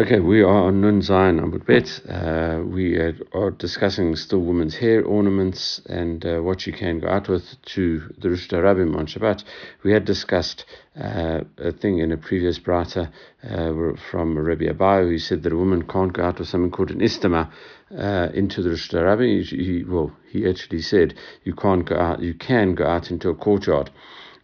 Okay, we are on Nun Zayin Amud Bet. Uh, we are discussing still women's hair ornaments and uh, what you can go out with to the Rosh Rabim on Shabbat. We had discussed uh, a thing in a previous brata uh, from Rabbi Abayu who said that a woman can't go out with something called an istama uh, into the Rosh Rabim. He, he, well, he actually said you can't go out, you can go out into a courtyard.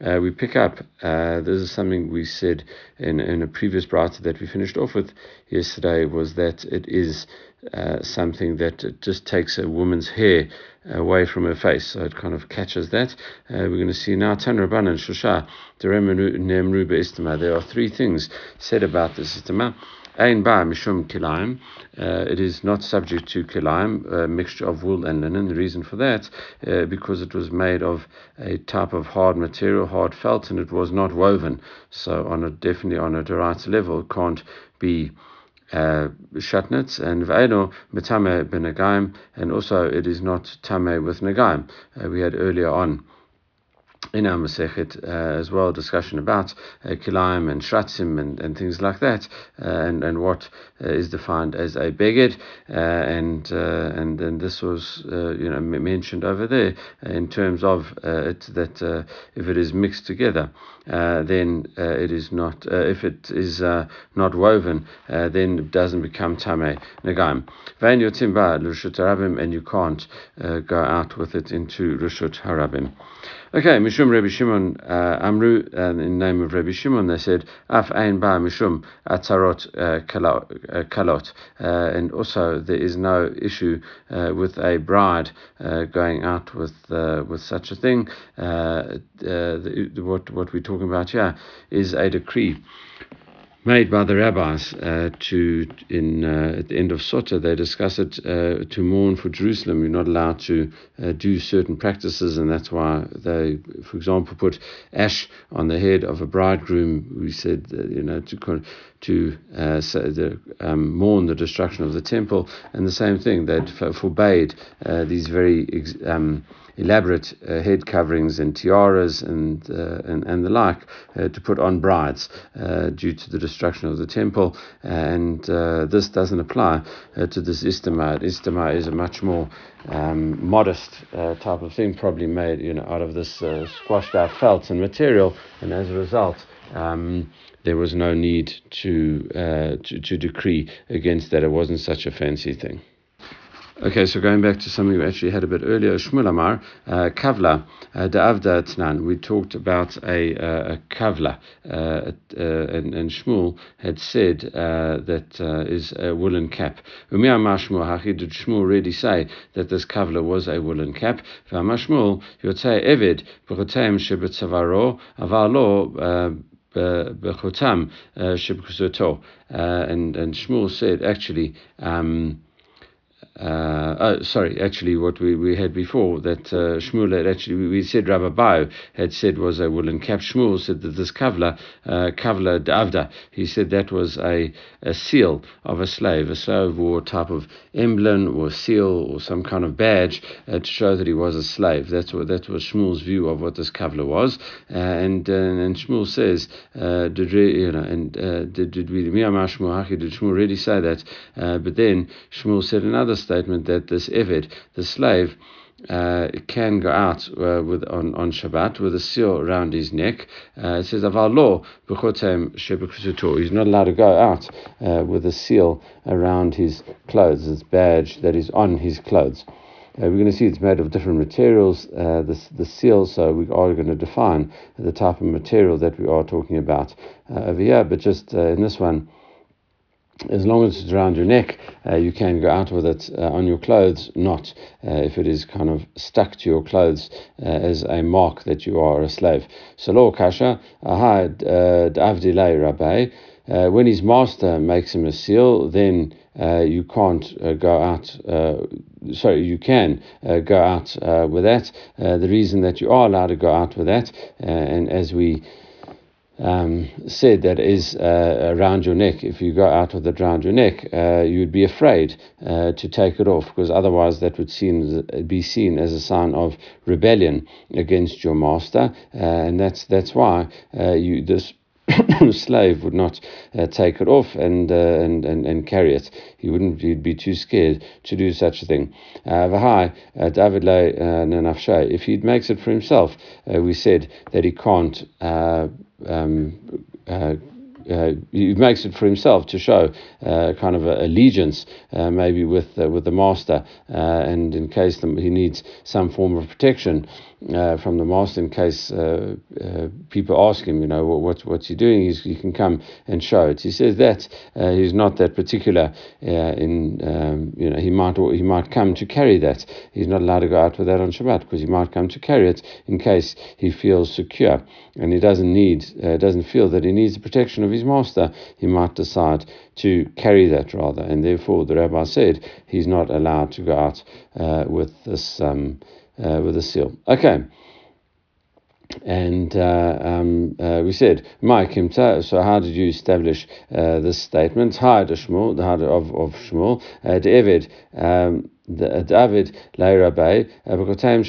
Uh, we pick up, uh, this is something we said in, in a previous brata that we finished off with yesterday, was that it is uh, something that just takes a woman's hair away from her face. So it kind of catches that. Uh, we're going to see now Tan and Shusha, There are three things said about this istama. Ein ba mishum kilaim. Uh, it is not subject to kilaim, a mixture of wool and linen. The reason for that, uh, because it was made of a type of hard material, hard felt, and it was not woven. So on a definitely on a derived level, it can't be uh, shatnetz and v'eno metame benagaim, and also it is not tame with nagaim. Uh, we had earlier on in our Masechet uh, as well, discussion about uh, kilaim and shratzim and, and things like that, uh, and and what uh, is defined as a beged, uh, and uh, and and this was you know mentioned over there in terms of it that if it is mixed together, then it is not if it is not woven, then it doesn't become tame nagaim. Vein yotzim harabim, and you can't go out with it into rishut harabim. Okay, Mishum Rabbi Shimon uh, Amru, uh, in name of Rabbi Shimon, they said, Af Ein Ba Mishum Atarot uh, Kalot. Uh, and also, there is no issue uh, with a bride uh, going out with with such a thing. The, what, what we're talking about here is a decree made by the rabbis uh, to in uh, at the end of Sota. They discuss it uh, to mourn for Jerusalem. You're not allowed to uh, do certain practices, and that's why they, for example, put ash on the head of a bridegroom. We said you know to to uh, the, um, mourn the destruction of the temple, and the same thing they forbade uh, these very. Um, elaborate uh, head coverings and tiaras and, uh, and, and the like uh, to put on brides uh, due to the destruction of the temple. And this doesn't apply to this istama. Istama is a much more um, modest type of thing, probably made you know out of this squashed out felt and material, and as a result. Um, there was no need to, to, to decree against that. It wasn't such a fancy thing. Okay, so going back to something we actually had a bit earlier, Shmuel Amar, uh, Kavla, uh, Da'avda Tnan. We talked about a, uh, a Kavla, uh, uh, and, and Shmuel had said uh, that uh, is a woolen cap. Umiyamar Shmuel Hachi, did Shmuel really say that this Kavla was a woolen cap? V'amar Shmuel, Yotzei Evid, B'chotem Shebetzavaro, Avalo, Uh, B'chotam uh, Shebkuzoto. Uh, and and Shmuel said, actually, um, uh, oh, sorry, actually, what we, we had before that uh, Shmuel had actually we, said Rabbi Bio had said was a woolen cap. Shmuel said that this kavla, uh, kavla davda, he said that was a, a seal of a slave. A slave wore type of emblem or seal or some kind of badge uh, to show that he was a slave. That's what that was Shmuel's view of what this kavla was. Uh, and, uh, and Shmuel says, uh, did you know, and uh, did did we did Shmuel really say that? but then Shmuel said another statement that this Evid, the slave, uh, can go out uh, with on, on Shabbat with a seal around his neck. Uh, it says Avalo He's not allowed to go out uh, with a seal around his clothes, his badge that is on his clothes. Uh, we're going to see it's made of different materials, uh, the, the seal, so we are going to define the type of material that we are talking about over here. But just in this one, as long as it's around your neck, uh, you can go out with it uh, on your clothes, not uh, if it is kind of stuck to your clothes uh, as a mark that you are a slave. So, lo kasha, ahad uh, avdilay rabbi. Uh, when his master makes him a seal, then you can't go out. sorry, you can go out with that. the reason that you are allowed to go out with that, and as we um, said that is uh, around your neck. If you go out with it around your neck, uh, you would be afraid uh, to take it off because otherwise that would seen, be seen as a sign of rebellion against your master, uh, and that's that's why uh, you this slave would not uh, take it off and, uh, and, and and carry it. He wouldn't. He'd be too scared to do such a thing. V'hai David le If he makes it for himself, we said that he can't. Um, uh, he makes it for himself to show uh, kind of allegiance, uh, maybe with uh, with the master, uh, and in case the, he needs some form of protection uh, from the master, in case people ask him, you know, what, what's he doing, he's, he can come and show it. He says that he's not that particular in, um, you know, he might he might come to carry that. He's not allowed to go out with that on Shabbat because he might come to carry it in case he feels secure and he doesn't need, doesn't feel that he needs the protection of his master, he might decide to carry that rather, and therefore the rabbi said he's not allowed to go out uh, with this um, uh, with a seal. Okay. And uh, um, uh, we said, Mike so how did you establish uh, this statement? The Shmuel, the of, of Shmuel, uh, David. Um, David Leirabei Bekotem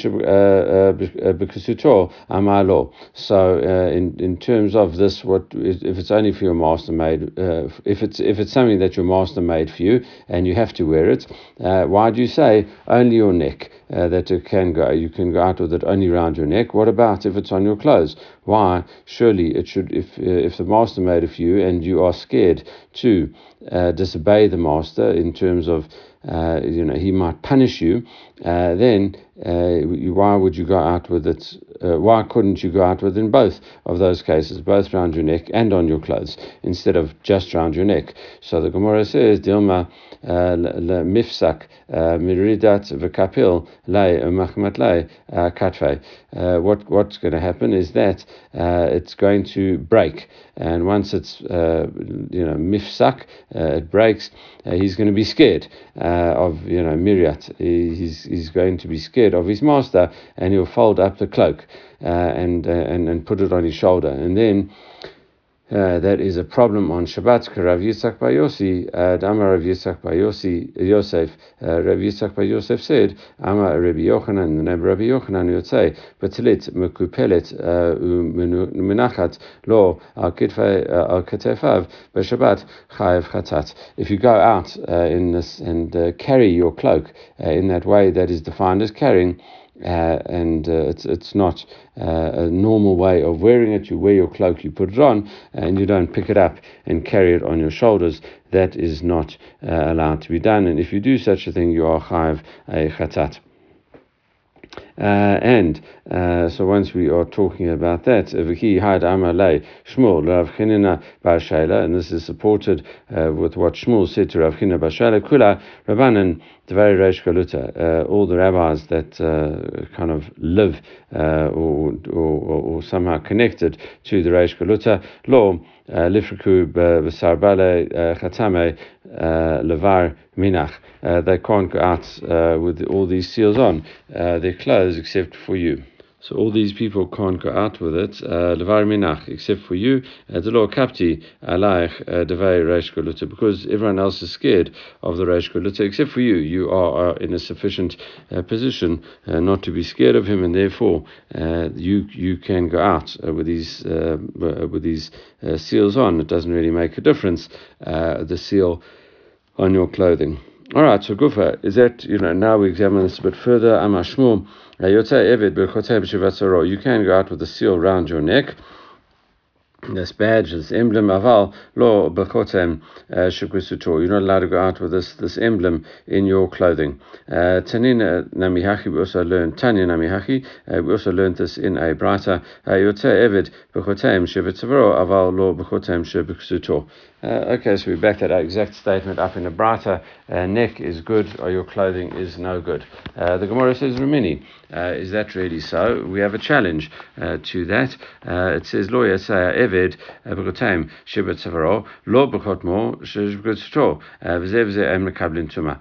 Bekasuto Amalo. So uh, in in terms of this, what if it's only for your master made? Uh, if it's if it's something that your master made for you and you have to wear it, uh, why do you say only your neck uh, that it can go? You can go out with it only around your neck. What about if it's on your clothes? Why? Surely it should. If uh, if the master made for you and you are scared to uh, disobey the master in terms of uh, you know, he might punish you, uh, then uh, why would you go out with it? Why couldn't you go out with it in both of those cases, both around your neck and on your clothes, instead of just around your neck? So the Gemara says, Dilma uh, uh, v'kapil lay machmat lay katfe. What what's going to happen is that it's going to break, and once it's you know mifsak, it breaks. he's going to be scared of you know miriat. He's he's going to be scared of his master, and he'll fold up the cloak uh, and, uh, and and put it on his shoulder, and then. Uh, that is a problem on Shabbat. Rav Yitzchak Bar Yossi, uh, Amar Rav Yitzchak Bar Yossi, Yosef, uh, Rav Yitzchak Yosef said, Amar Rabbi Yochanan, the name Rabbi Yochanan Yotzei, Batilit Mekupelet uh, Menachat Lo Al Ketefav B'Shabbat Chayev Chatat. If you go out uh, in this and uh, carry your cloak uh, in that way that is defined as carrying, uh, and uh, it's it's not uh, a normal way of wearing it. You wear your cloak, you put it on, and you don't pick it up and carry it on your shoulders. That is not uh, allowed to be done. And if you do such a thing, you are chayiv a chatat. Uh, and uh, so once we are talking about that, V'ki had amalei Shmuel Rav Chinina and this is supported uh, with what Shmuel said to Rav Chinina Bar Kula Rabbanan Dvari Reish Galuta. All the rabbis that uh, kind of live uh, or, or, or somehow connected to the Reish Galuta law. Lifriku b'sarbale chatame levar minach. They can't go out with all these seals on their clothes except for you. So all these people can't go out with it, uh, levar minach, except for you, uh, the law kapti alaich uh, devay reish because everyone else is scared of the reish except for you. You are in a sufficient uh, position uh, not to be scared of him, and therefore uh, you you can go out with these with these seals on. It doesn't really make a difference. the seal on your clothing. All right, so Gufa, is that, you know, now we examine this a bit further. Amashmu, you can go out with a seal around your neck this badge, this emblem, aval lo bechotem uh, shukusuto. You're not allowed to go out with this this emblem in your clothing. Uh, Tanina namihachi. We also learned Tanya namihachi. Uh, we also learned this in a brata. Yotze evid bechotem shevitzavro aval lo bechotem shukusuto. Uh, okay, so we back that exact statement up in the brata uh, neck is good or your clothing is no good. Uh, the Gemara says, Ramini, uh, is that really so? We have a challenge uh, to that. Uh, it says, Lo yasaya eved b'gotem shibet savaro, lo b'chotmo shibet em mekablin tuma.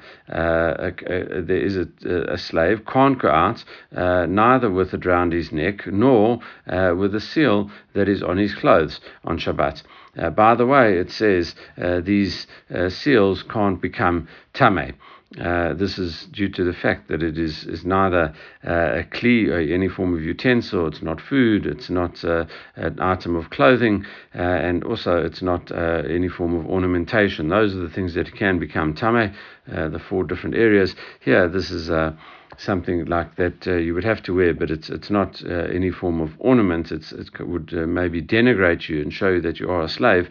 There is a, a, slave, can't go out, neither with it round his neck, nor with a seal that is on his clothes on Shabbat. Uh, by the way, it says uh, these uh, seals can't become tame. Uh, this is due to the fact that it is, is neither uh, a kli or any form of utensil, it's not food, it's not uh, an item of clothing, and also it's not any form of ornamentation. Those are the things that can become tame, the four different areas. Here, this is something like that uh, you would have to wear, but it's it's not uh, any form of ornament. It's it would uh, maybe denigrate you and show you that you are a slave.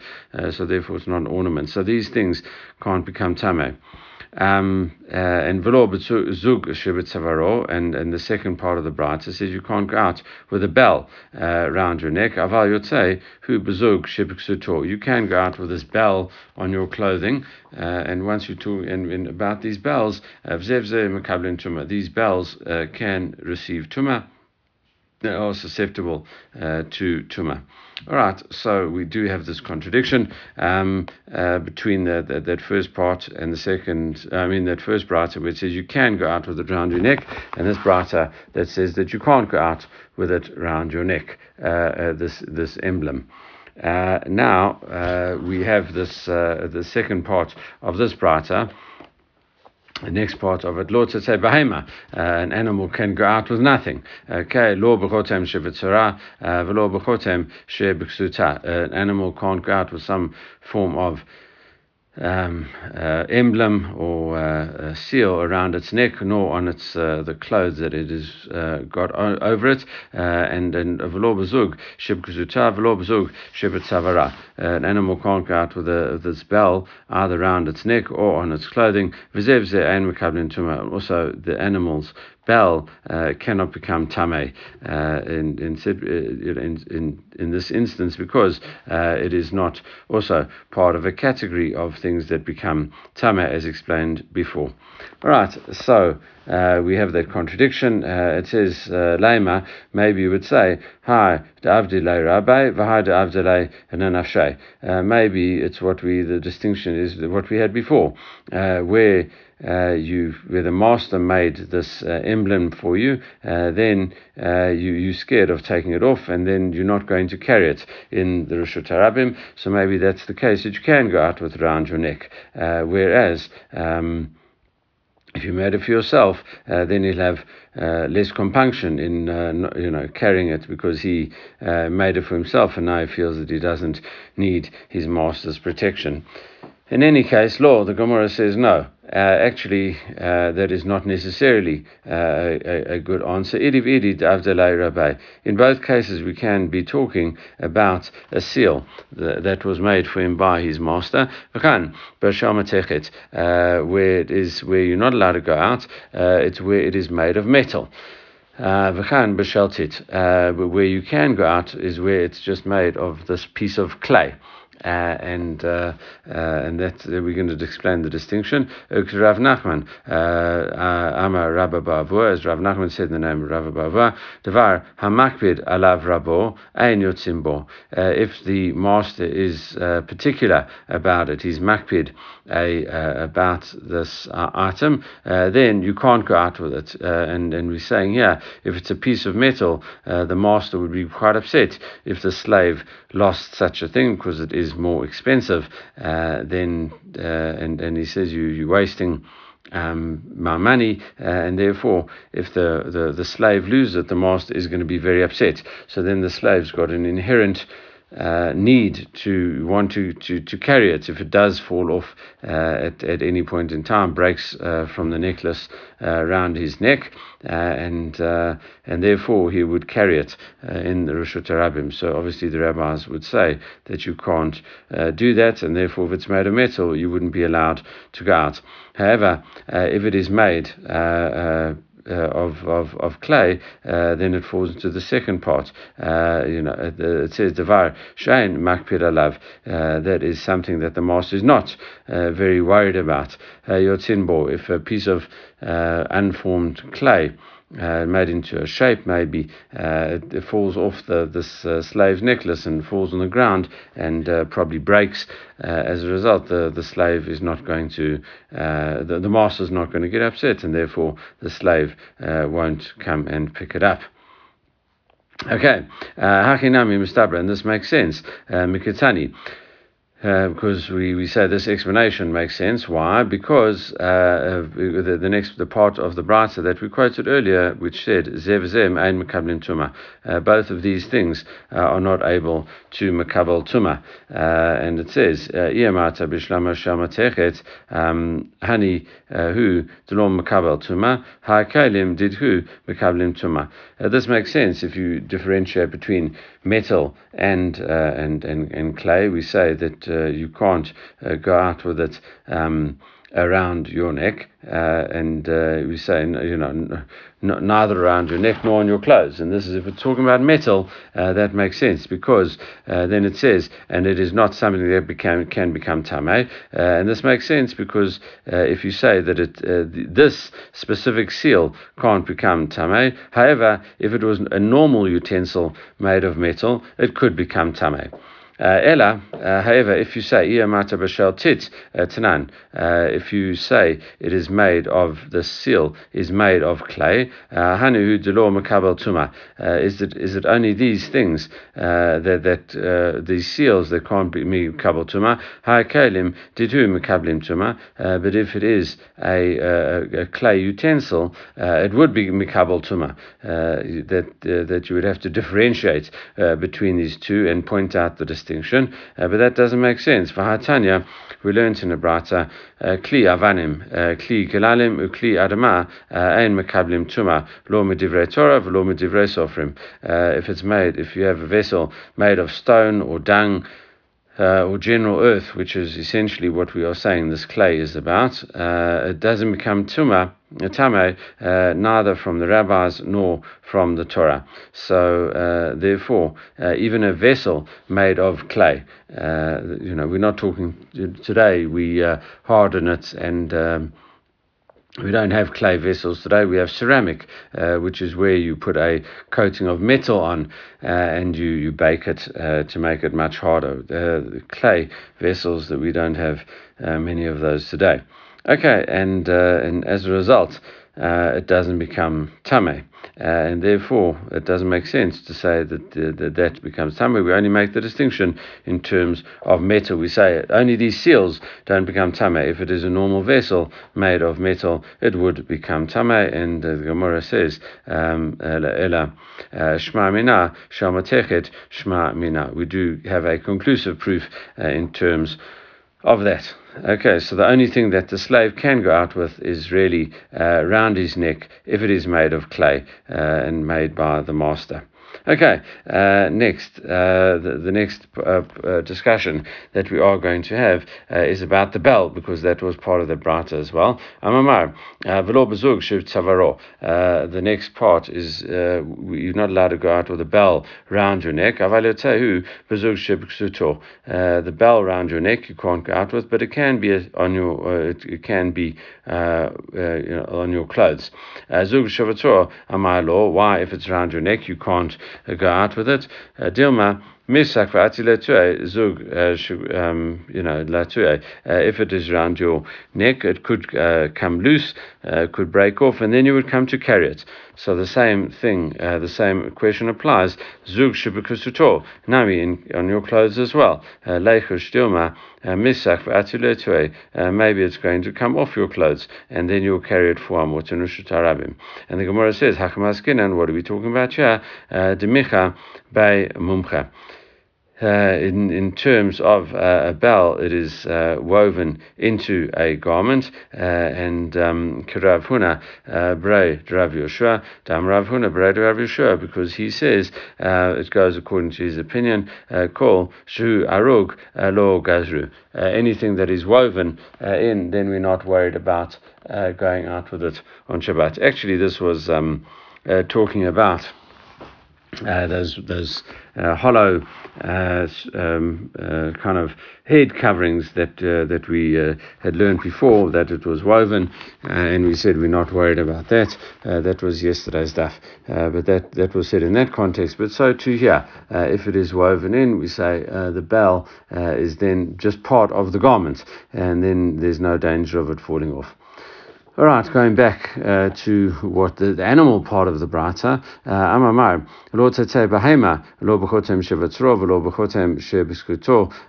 so therefore, it's not an ornament. So these things can't become tame. Um, uh, and velo zug shibitzavaro, and and the second part of the brata says you can't go out with a bell uh, around your neck. Aval yotzei hu bezug. You can go out with this bell on your clothing, uh, and once you talk and, and about these bells, vzevze tuma. These bells uh, can receive tuma they are susceptible uh, to tuma. All right, so we do have this contradiction um, uh, between the, the, that first part and the second. I mean, that first brata which says you can go out with it around your neck, and this brata that says that you can't go out with it around your neck. Uh, uh this this emblem. Uh, now uh, we have this the second part of this brata the next part of it, Lord say behema, uh, an animal can go out with nothing. Okay, lo b'chotem shevitzara, uh, v'lo b'chotem shebiksuta. An animal can't go out with some form of um, uh, emblem or uh, seal around its neck, nor on its uh, the clothes that it has uh, got o- over it, uh, and and v'lo b'zug shebikuzuta v'lo shebetzavara. An animal can't go out with, a, with its bell either around its neck or on its clothing. V'zev ze ein Also, the animal's bell uh, cannot become tame uh, in, in, in, in, this instance because uh, it is not also part of a category of things that become tame as explained before. All right, so uh, we have that contradiction. Uh, it says uh, Lema, maybe you would say, Hi, Avdile Rabbi, Vahai Avdile Nanafshay. Uh, maybe it's what we, the distinction is what we had before, uh, where uh, you where the master made this uh, emblem for you, uh, then uh, you you scared of taking it off, and then you're not going to carry it in the Harabim. So maybe that's the case that you can go out with around your neck, whereas. Um, if you made it for yourself, uh, then you'll have uh, less compunction in uh, you know carrying it because he uh, made it for himself, and now he feels that he doesn't need his master's protection. In any case, law, the Gemara says no. Uh, actually, uh, that is not necessarily uh, a, a, good answer. In both cases, we can be talking about a seal that was made for him by his master. Uh, where it is where you're not allowed to go out, uh, it's where it is made of metal. Uh, uh, where you can go out is where it's just made of this piece of clay. Uh, and uh, uh, and that we're going to explain the distinction. Rav Nachman, uh, uh, Amar Rabba Bavua, as Rav Nachman said the name Rabba Bavua, Devar Hamakbid Alav Rabo Ein Yotzimbo. Uh, if the master is particular about it, he's makbid about this item, then you can't go out with it. and and we're saying here, if it's a piece of metal, the master would be quite upset if the slave lost such a thing because it is is more expensive, uh, uh, and and he says you you're wasting. Um, my money, uh, and therefore, if the, the, the slave loses it, the master is going to be very upset. So then the slave's got an inherent uh, need to want to, to, to carry it if it does fall off uh, at, at any point in time, breaks uh, from the necklace uh, around his neck, uh, and uh, and therefore he would carry it in the Rishut Harabim. So obviously the rabbis would say that you can't do that, and therefore if it's made of metal, you wouldn't be allowed to go out. However, if it is made uh, Uh, of, of, of clay, uh, then it falls into the second part. Uh, you know, it says devar shain makpid alav. Uh, that is something that the master is not uh, very worried about. Yotzin if a piece of unformed clay uh, made into a shape maybe uh, it, falls off the this uh, slave's necklace and falls on the ground and uh, probably breaks uh, as a result. The, the slave is not going to uh, the, the master is not going to get upset and therefore the slave won't come and pick it up. Okay uh, Hakinami Mustabra and this makes sense. Mikitani Uh, because we, we say this explanation makes sense. Why? Because uh, the, the next the part of the brisa that we quoted earlier, which said zev zem ein mekablim tuma, uh, both of these things uh, are not able to mekabel tuma, uh, and it says iyamata bishlama shama techet. Um, hani hu delom mekabel tuma ha'kalim did hu mekablim tuma. This makes sense if you differentiate between metal and and and and clay. We say that uh, you can't uh, go out with it um, around your neck, uh, and uh, we say, you know, n- neither around your neck nor on your clothes. And this is if we're talking about metal, uh, that makes sense because uh, then it says, and it is not something that became, can become tame. and this makes sense because if you say that it th- this specific seal can't become tame, however, if it was a normal utensil made of metal, it could become tame. Uh, Ella, uh, however, if you say Iyamata Bashel Tit uh, Tanan, uh, if you say it is made of the seal is made of clay, uh, Hanu Delor Makabel Tuma, uh, is it is it only these things that that these seals that can't be Makabel Tuma? Hai Kalim Didu Makablim Tuma, but if it is a, a, a clay utensil, it would be Makabel Tuma. that that you would have to differentiate between these two and point out the distinction distinction, uh, but that doesn't make sense. For Hatanya, we learned in the Brata, uh, Kli avanim, uh, Kli gelalim, ukli adama, ein mekablim tuma, lo medivrei Torah, lo medivrei sofrim. If it's made, if you have a vessel made of stone or dung, uh, or general earth, which is essentially what we are saying this clay is about, uh, it doesn't become tuma, tame, uh, neither from the rabbis nor from the Torah. So, uh, therefore, uh, even a vessel made of clay, uh, you know, we're not talking today, we harden it and um, we don't have clay vessels today. We have ceramic, uh, which is where you put a coating of metal on uh, and you, you bake it uh, to make it much harder. the clay vessels that we don't have uh, many of those today. Okay, and uh, and as a result, uh, it doesn't become tame. Uh, and therefore, it doesn't make sense to say that, uh, that becomes tame. We only make the distinction in terms of metal. We say only these seals don't become tame. If it is a normal vessel made of metal, it would become tame. And uh, the Gemara says, um, "Ela uh, shma mina shamatechet shma mina." We do have a conclusive proof uh, in terms of that. Okay, so the only thing that the slave can go out with is really uh, round his neck if it is made of clay uh, and made by the master. Okay, uh, next, uh, the, the next uh, uh, discussion that we are going to have uh, is about the bell, because that was part of the brata as well. Amamar, uh, velo. The next part is you're not allowed to go out with a bell round your neck. Avaletehu bezug. The bell round your neck you can't go out with, but it can be on your, it, can be you know, on your clothes. Zug shavator. Why, if it's around your neck, you can't go out with it. Uh, Dilma, Misak zug, uh, um, you know, latue. Uh, if it is around your neck, it could uh, come loose, uh, could break off, and then you would come to carry it. So the same thing, uh, the same question applies. Zug shibikusuto, nami in, on your clothes as well. Uh, Leichush dilma, uh, misak uh, maybe it's going to come off your clothes, and then you'll carry it for Amotenushut And the Gemara says, Hachamaskinan, and what are we talking about here? Demicha by Mumcha. Uh, in, in terms of uh, a bell, it is uh, woven into a garment, uh, and um, Rav Huna uh, Brei Rav Yoshua, Dam Rav Huna Brei Rav Yoshua, because he says uh, it goes according to his opinion, call Shu Arug Lo Gazru. Anything that is woven in, then we're not worried about going out with it on Shabbat. Actually, this was um, talking about. Uh, those those uh, hollow uh, um, uh, kind of head coverings that uh, that we had learned before that it was woven, and we said we're not worried about that. that was yesterday's stuff, but that that was said in that context. But so too here, if it is woven in, we say the bell is then just part of the garment, and then there's no danger of it falling off. All right, going back uh, to what the, the, animal part of the brata. Uh, Amamar, lo tete behema, lo bechotem velo bechotem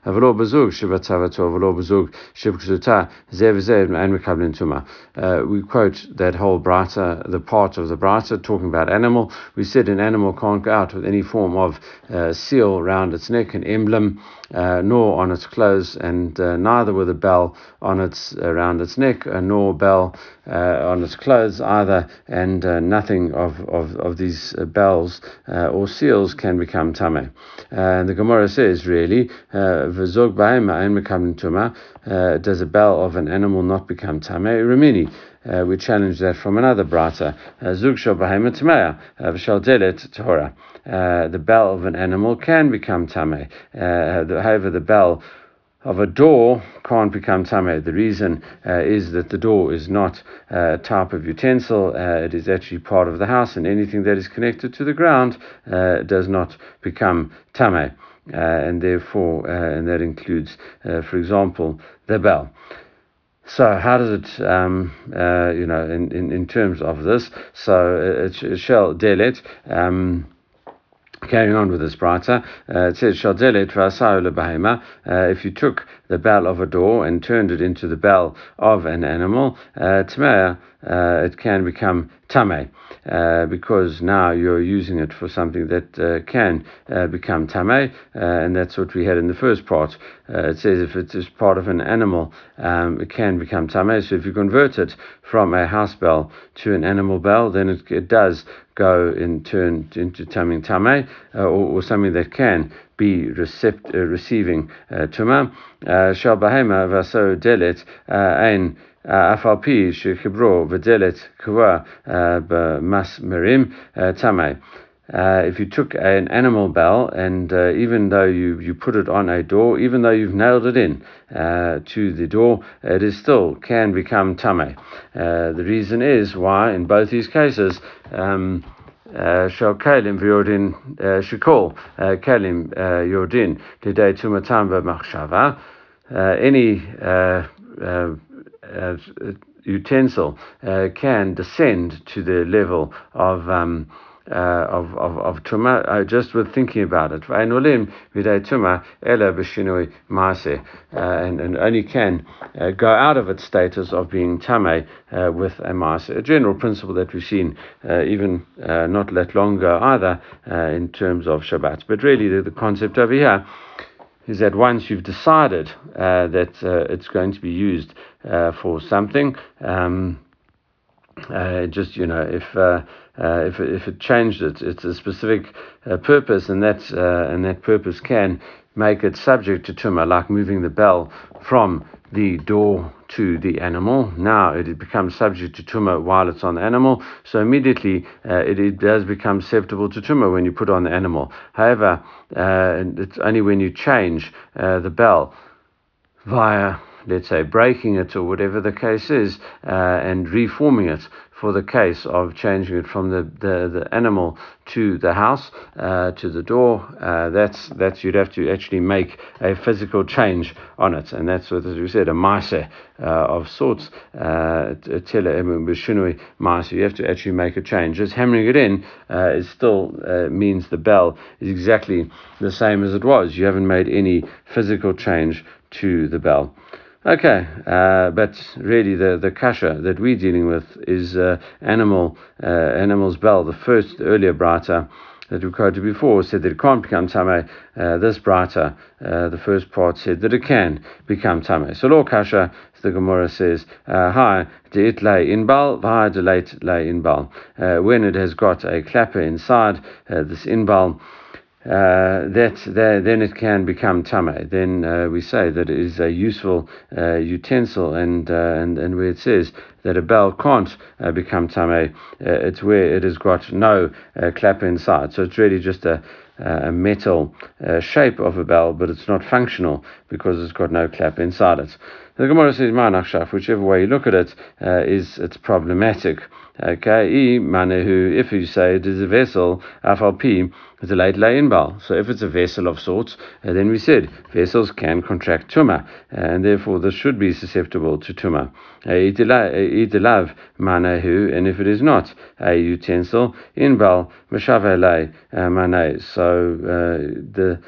velo bezug shevatzavato, velo bezug shebiskuta, zev and. Uh, we quote that whole brata, the part of the brata, talking about animal. We said an animal can't go out with any form of uh, seal around its neck, an emblem, uh, nor on its clothes, and uh, neither with a bell on its around its neck, nor bell uh, Uh, on its clothes either, and uh, nothing of, of, of these uh, bells uh, or seals can become tame. Uh, and the Gemara says, really, v'zog tuma, does a bell of an animal not become tame? Ramini. Uh, we challenge that from another brata. Torah. The bell of an animal can become tame. However, the bell of a door can't become tame. The reason uh, is that the door is not uh, a type of utensil, uh, it is actually part of the house, and anything that is connected to the ground uh, does not become tame. Uh, and therefore, uh, and that includes, for example, the bell. So how does it, um, you know, in, in, in terms of this? So it, shall delet. Um, Carrying on with this brata, uh, it says, uh, If you took the bell of a door and turned it into the bell of an animal, uh, uh, it can become tame, uh, because now you're using it for something that uh, can uh, become tame, uh, and that's what we had in the first part. Uh, it says if it is part of an animal, um, it can become tame. So if you convert it from a house bell to an animal bell, then it, it does go in turn into taming tame, or, or, something that can be recept, receiving uh, tuma. Shal bahema vaso delet ein אף על פי שחיברו ודלת קבועה במסמרים תמי. Uh, if you took an animal bell and uh, even though you, you put it on a door, even though you've nailed it in uh, to the door, it is still can become tame. the reason is why in both these cases, um, uh, shall kalim v'yordin uh, shikol uh, kalim yordin lidei tumatam machshava. Any uh, utensil uh, can descend to the level of um, uh, of of of tuma uh, just with thinking about it. uh, and and only can uh, go out of its status of being tame uh, with a maase. A general principle that we've seen uh, even not that long ago either in terms of Shabbat. But really, the, the concept over here is that once you've decided uh, that uh, it's going to be used uh, for something, um, just you know, if uh, uh, if if it changed it, it's a specific purpose, and that and that purpose can make it subject to tumah, like moving the bell from the door to the animal. Now it becomes subject to tumah while it's on the animal, so immediately uh, it, it, does become susceptible to tumah when you put on the animal. However, uh, it's only when you change uh, the bell via let's say, breaking it or whatever the case is, uh, and reforming it for the case of changing it from the, the, the animal to the house, uh, to the door. Uh, that's, that's, you'd have to actually make a physical change on it. And that's what, as we said, a maase uh, of sorts. Uh, you have to actually make a change. Just hammering it in uh, is still uh, means the bell is exactly the same as it was. You haven't made any physical change to the bell. Okay, uh, but really the, the kasha that we're dealing with is uh, animal uh, animal's bell. The first earlier brata that we quoted before said that it can't become tame. Uh, this brata, uh, the first part said that it can become tame. So law kasha, the Gemara says, uh, hi, it lay in bal, hi delate lay in bal. When it has got a clapper inside this in bal uh, that, then it can become tame. Then uh, we say that it is a useful uh, utensil, and, uh, and and where it says that a bell can't uh, become tame, uh, it's where it has got no clap inside. So it's really just a a metal shape of a bell, but it's not functional because it's got no clap inside it. The Gemara says, Ma'anachshaf, whichever way you look at it, is it's problematic. Okay, manehu, if you say it is a vessel, afal it's a late bal. So if it's a vessel of sorts, uh, then we said vessels can contract tuma, uh, and therefore this should be susceptible to tuma. Idelav manehu, and if it is not a utensil, inbal mashave mane. So uh, the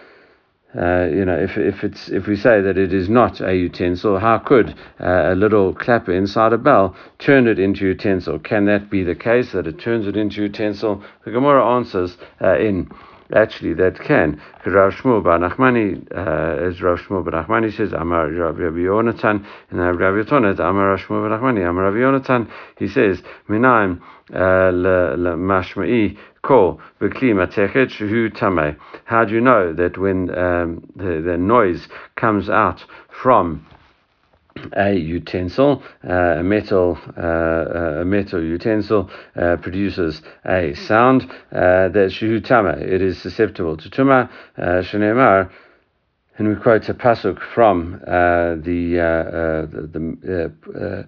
uh, you know, if, if it's if we say that it is not a utensil, how could uh, a little clapper inside a bell turn it into utensil? Can that be the case that it turns it into utensil? The Gemara answers uh, in actually that can. Rav Shmuel Bar Nachmani, uh, as Rav Shmuel Bar Nachmani says, Amar Rav Yonatan, and Rav Yonatan, Amar Rav Shmuel Bar Nachmani, Amar Rav Yonatan, he says, Minaim uh, le mashma'i shehu tameh. How do you know that when um, the, the noise comes out from a utensil, uh, a metal, uh, a metal utensil uh, produces a sound uh, that tama. It is susceptible to tuma. Uh, And we quote a pasuk from uh, the the,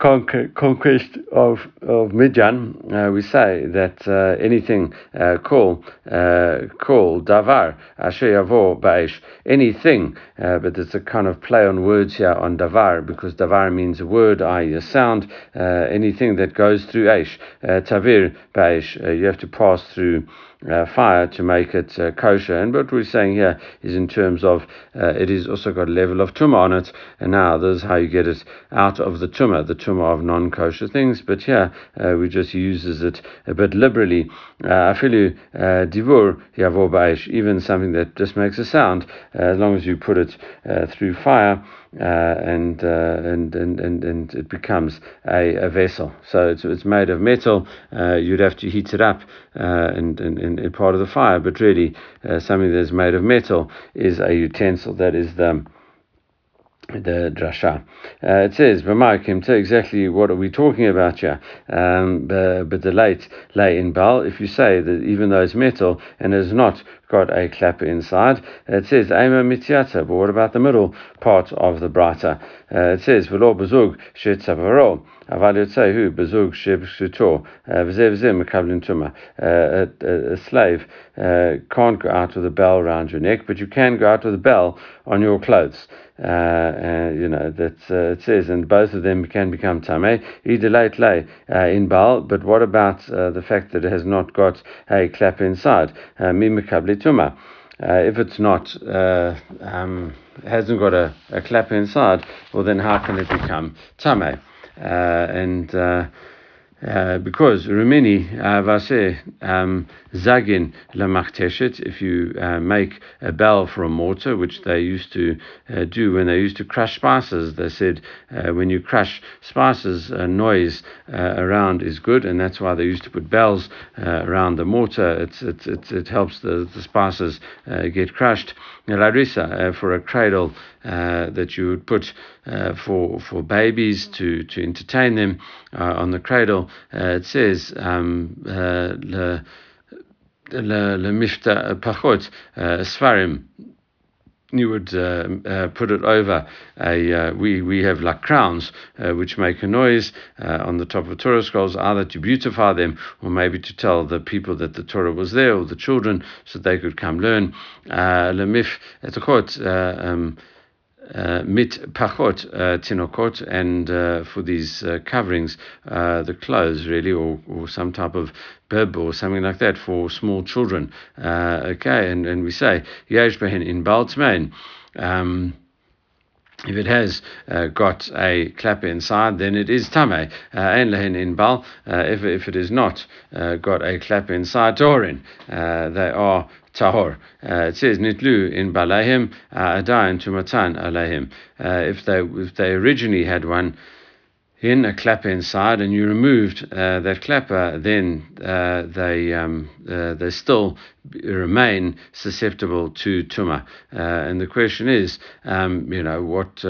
the conquest of, of Midian, uh, we say that uh, anything uh, called uh, called davar asher ba'esh, anything, uh, but it's a kind of play on words here on davar because davar means a word, i.e. a sound, uh, anything that goes through aish, tavir ba'esh, you have to pass through uh, fire to make it uh, kosher. And what we're saying here is in terms of uh, it is also got a level of tumah on it. And now this is how you get it out of the tumah, the tumah of non kosher things. But here uh, we just uses it a bit liberally. Uh, afilu uh, divur yavor even something that just makes a sound, as long as you put it through fire. Uh, and, uh, and, and, and, and it becomes a, a vessel. So it's, it's made of metal. Uh, you'd have to heat it up and, and, and part of the fire, but really something that's made of metal is a utensil. That is the the drasha. Uh, it says, B'markim, tell exactly what are we talking about here. Um, but the late lay in bal, if you say that even though it's metal and has not got a clapper inside, it says, Ema mitziata, but what about the middle part of the brata? Uh, it says, V'lo bezug shetzavaro. אבל יוצא הוא בזוג שבשותו, וזה וזה מקבלים טומאה. A slave uh, can't go out with a bell around your neck, but you can go out with a bell on your clothes. Uh, uh, you know, that uh, it says, and both of them can become tameh, late lay uh, in bal, but what about uh, the fact that it has not got a clap inside? Mimikabli tuma. if it's not, um, hasn't got a, a clap inside, well then how can it become tameh? And uh, because Rumini uh, vase um, zagin lamachteshet, if you uh, make a bell for a mortar, which they used to uh, do when they used to crush spices, they said uh, when you crush spices, noise around is good, and that's why they used to put bells around the mortar. It's, it's, it's, it helps the, the spices get crushed larissa uh, for a cradle uh, that you would put uh, for for babies to to entertain them on the cradle. it says. Um, le, le, le mifta pachot Svarim you would uh, uh, put it over a uh, we we have like crowns uh, which make a noise uh, on the top of Torah scrolls. Either to beautify them. Or maybe to tell the people that the Torah was there or the children so they could come learn. Lemif um, uh, mit pachot uh, tinokot and uh, for these uh, coverings, uh, the clothes really, or, or some type of bib or something like that for small children. Uh, okay, and, and we say yesh in baltzmein. Um, if it has uh, got a clapper inside, then it is tame. Ein in bal. If if it is not got a clapper inside, torin. They are tahor. Uh, it says nitlu in balahim uh, adain tumatan alahim. Uh, if they if they originally had one in a clapper inside and you removed uh, that clapper, then uh, they um, uh, they still remain susceptible to tuma. Uh, and the question is, um, you know, what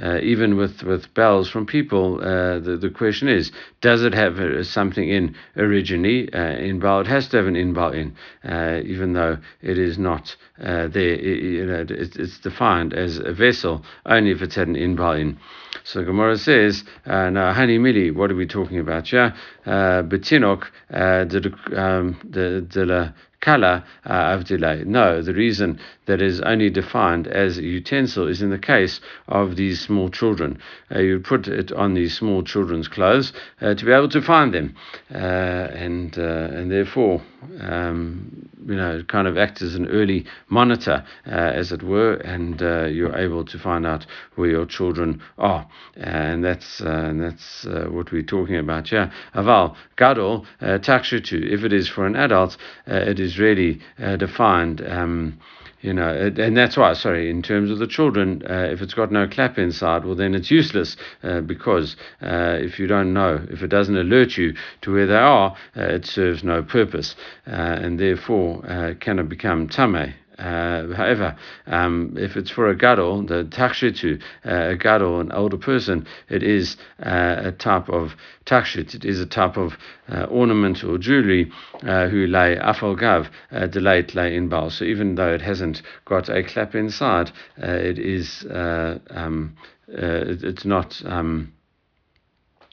uh, even with, with bells from people, uh, the, the question is, does it have uh, something in originally uh, in bal? It has to have an in in, uh, even though it is not uh. You know, it's, it's defined as a vessel only if it's had an in bal in. So Gemara says, uh, now, Hani Mili, what are we talking about here? Betinok, the kala uh, delay. No, the reason that is only defined as a utensil is in the case of these small children. Uh, you put it on these small children's clothes uh, to be able to find them, uh, and uh, and therefore. Um, you know, kind of acts as an early monitor, uh, as it were, and uh, you're able to find out where your children are, and that's uh, and that's uh, what we're talking about here. Aval gadol uh, takshitu. If it is for an adult, it is really defined. Um, you know, and that's why, sorry, in terms of the children, uh, if it's got no clap inside, well, then it's useless uh, because uh, if you don't know, if it doesn't alert you to where they are, uh, it serves no purpose uh, and therefore uh, cannot become tame. Uh, however, um, if it's for a gadol, the takshitu, uh, a gadol, an older person, it is uh, a type of takshit. It is a type of uh, ornament or jewelry uh, who lay afalgav, uh, delayed lay in bal. So even though it hasn't got a clap inside, uh, it is um, it, it's not. Um,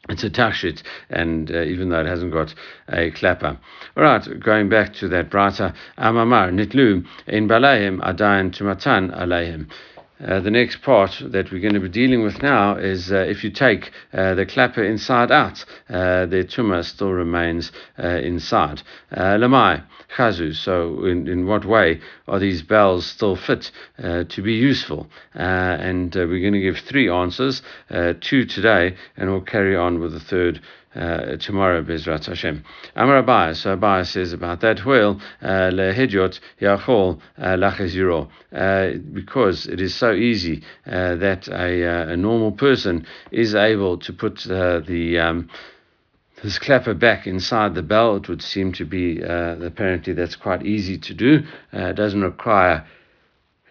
it's a tachshit, and uh, even though it hasn't got a clapper. All right, going back to that brata, Amamar, Nitlu, in Balayim, Adain Tumatan Alayhim. Uh, the next part that we're going to be dealing with now is uh, if you take uh, the clapper inside out, uh, the tuma still remains uh, inside. Lamai, chazu. So, in, in what way are these bells still fit to be useful? and we're going to give three answers, two today, and we'll carry on with the third uh, tomorrow, Bezrat Hashem. Amar Abai, so Abai says about that, well, uh, lehedyot yachol uh, because it is so easy uh, that a, a normal person is able to put the um, this clapper back inside the bell. It would seem to be apparently that's quite easy to do. it doesn't require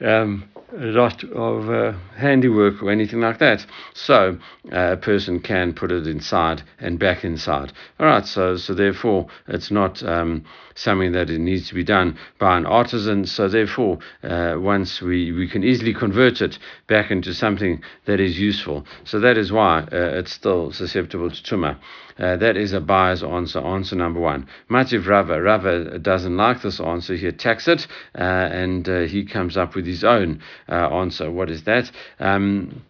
um, a lot of uh, handiwork or anything like that. So uh, a person can put it inside and back inside. All right, so so therefore it's not um, something that it needs to be done by an artisan. So therefore, uh, once we, we can easily convert it back into something that is useful. So that is why uh, it's still susceptible to tuma. Uh, that is Abai's answer, answer number one. Mativ Rava, Rava doesn't like this answer. He attacks it uh, and uh, he comes up with his own uh, answer. What is that? Um,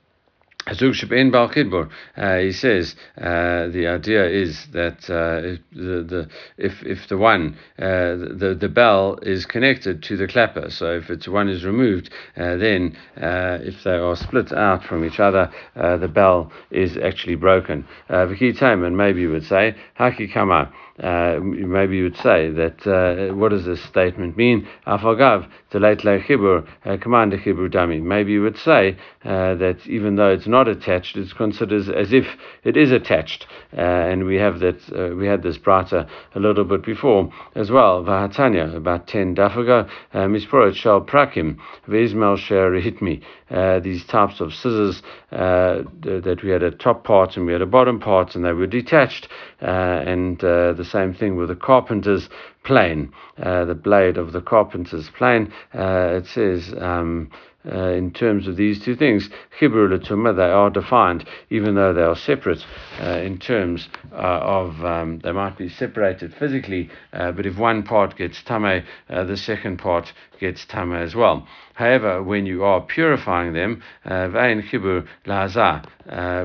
uh, he says uh, the idea is that uh, if the, the if if the one uh, the the bell is connected to the clapper, so if it's one is removed, uh, then uh, if they are split out from each other, the bell is actually broken. Uh, and maybe you would say haki kama uh, maybe you would say that uh, what does this statement mean? Afagav late chibur uh, command chibur dami. Maybe you would say uh, that even though it's not attached, it's considered as if it is attached, uh, and we have that uh, we had this brata a little bit before as well. Vahatanya about ten daf ago. Misproet shal prakim veizmel sher hit me. These types of scissors that we had a top part and we had a bottom part, and they were detached, and the same thing with the carpenter's plane, uh, the blade of the carpenter's plane. Uh, it says. Um, uh, in terms of these two things, chibur letuma, they are defined, even though they are separate uh, in terms uh, of um, they might be separated physically, uh, but if one part gets tame, the second part gets tame as well. However, when you are purifying them, vein chibur laza,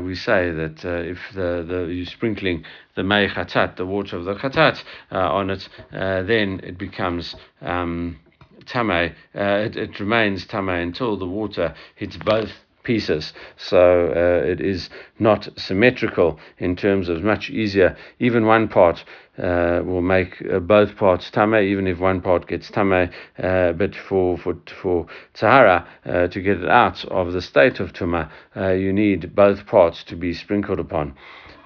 we say that if the, the you're sprinkling the May Chatat, the water of the Chatat, uh, on it, uh, then it becomes um, Tame. Uh, it, it remains Tame until the water hits both pieces. So uh, it is not symmetrical in terms of much easier. Even one part uh, will make uh, both parts tame, even if one part gets tame. Uh, but for for for tahara uh, to get it out of the state of tuma, you need both parts to be sprinkled upon.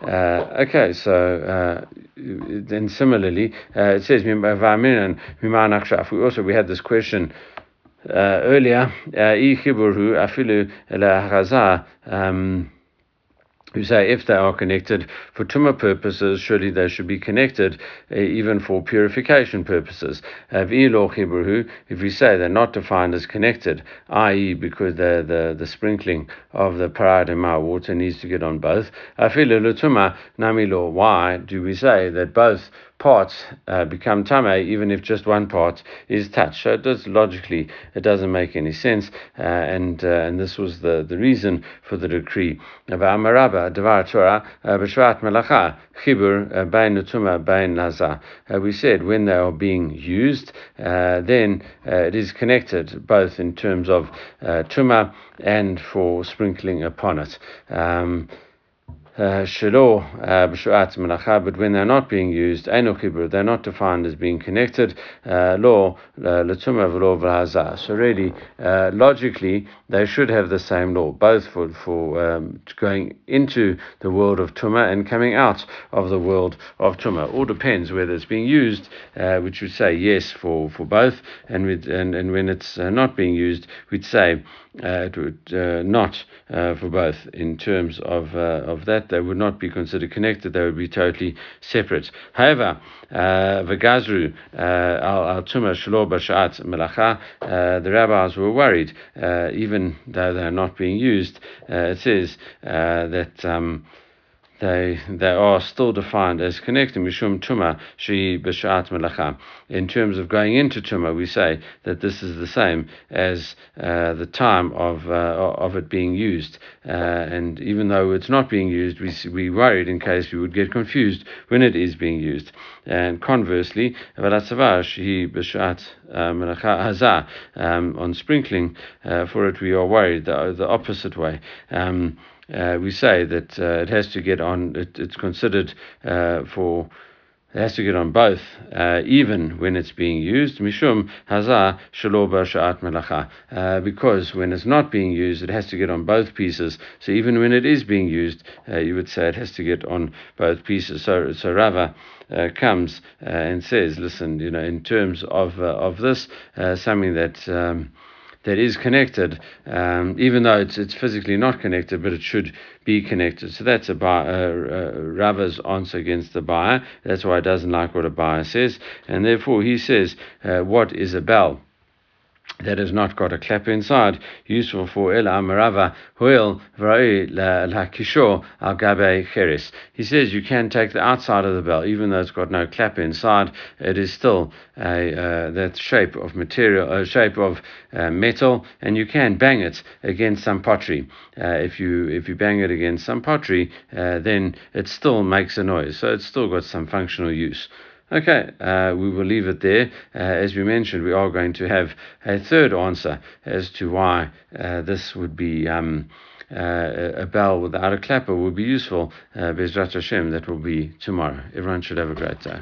Uh, okay, so uh, then similarly, uh, it says we also we had this question uh, earlier, um, who say if they are connected for tumah purposes, surely they should be connected uh, even for purification purposes. If we say they're not defined as connected, i.e., because the, the, the sprinkling of the para aduma water needs to get on both, why do we say that both parts uh, become tame even if just one part is touched. So it does logically it doesn't make any sense, uh, and uh, and this was the, the reason for the decree. Uh, uh. We said when they are being used, then it is connected both in terms of tuma and for sprinkling upon it. Um, Uh, melacha, but when they're not being used, eno they're not defined as being connected. Uh, lo letuma v'lo v'haza. So really, uh, logically, they should have the same law, both for for um, going into the world of tuma and coming out of the world of tuma. All depends whether it's being used, uh, which would say yes for, for both, and with, and and when it's uh, not being used, we'd say uh, it would not for both in terms of of that they would not be considered connected, they would be totally separate. However, uh, Vagazru uh, al Tuma Shalo Bashat Melacha, uh, the rabbis were worried, even though they're not being used. it says that. Um, they they are still defined as connecting mishum tuma shi b'shat melacha. In terms of going into tuma, we say that this is the same as uh, the time of uh, of it being used, uh, and even though it's not being used, we we worried in case we would get confused when it is being used. And conversely, shi b'shat uh, melacha hazah um, on sprinkling uh, for it, we are worried the the opposite way. Um, uh, we say that uh, it has to get on, it, it's considered uh, for, it has to get on both, uh, even when it's being used. Mishum sha'at melacha. Uh, because when it's not being used, it has to get on both pieces. So even when it is being used, uh, you would say it has to get on both pieces. So, so Rava comes and says, listen, you know, in terms of, of this, something that. Um, that is connected, um, even though it's, it's physically not connected, but it should be connected. So that's Abai, uh, uh, Rava's answer against the Abai. That's why he doesn't like what Abai says. And therefore he says, uh, what is a bell? That has not got a clap inside, useful for el amarava huel v'ra'ei la kishor al gabe cheres. He says you can take the outside of the bell, even though it's got no clap inside. It is still a uh, that shape of material, a shape of uh, metal, and you can bang it against some pottery. Uh, if you if you bang it against some pottery, uh, then it still makes a noise. So it's still got some functional use. Okay, uh, we will leave it there. Uh, as we mentioned, we are going to have a third answer as to why uh, this would be um, uh, a bell without a clapper would be useful. Uh, Bezrat Hashem, that will be tomorrow. Everyone should have a great day.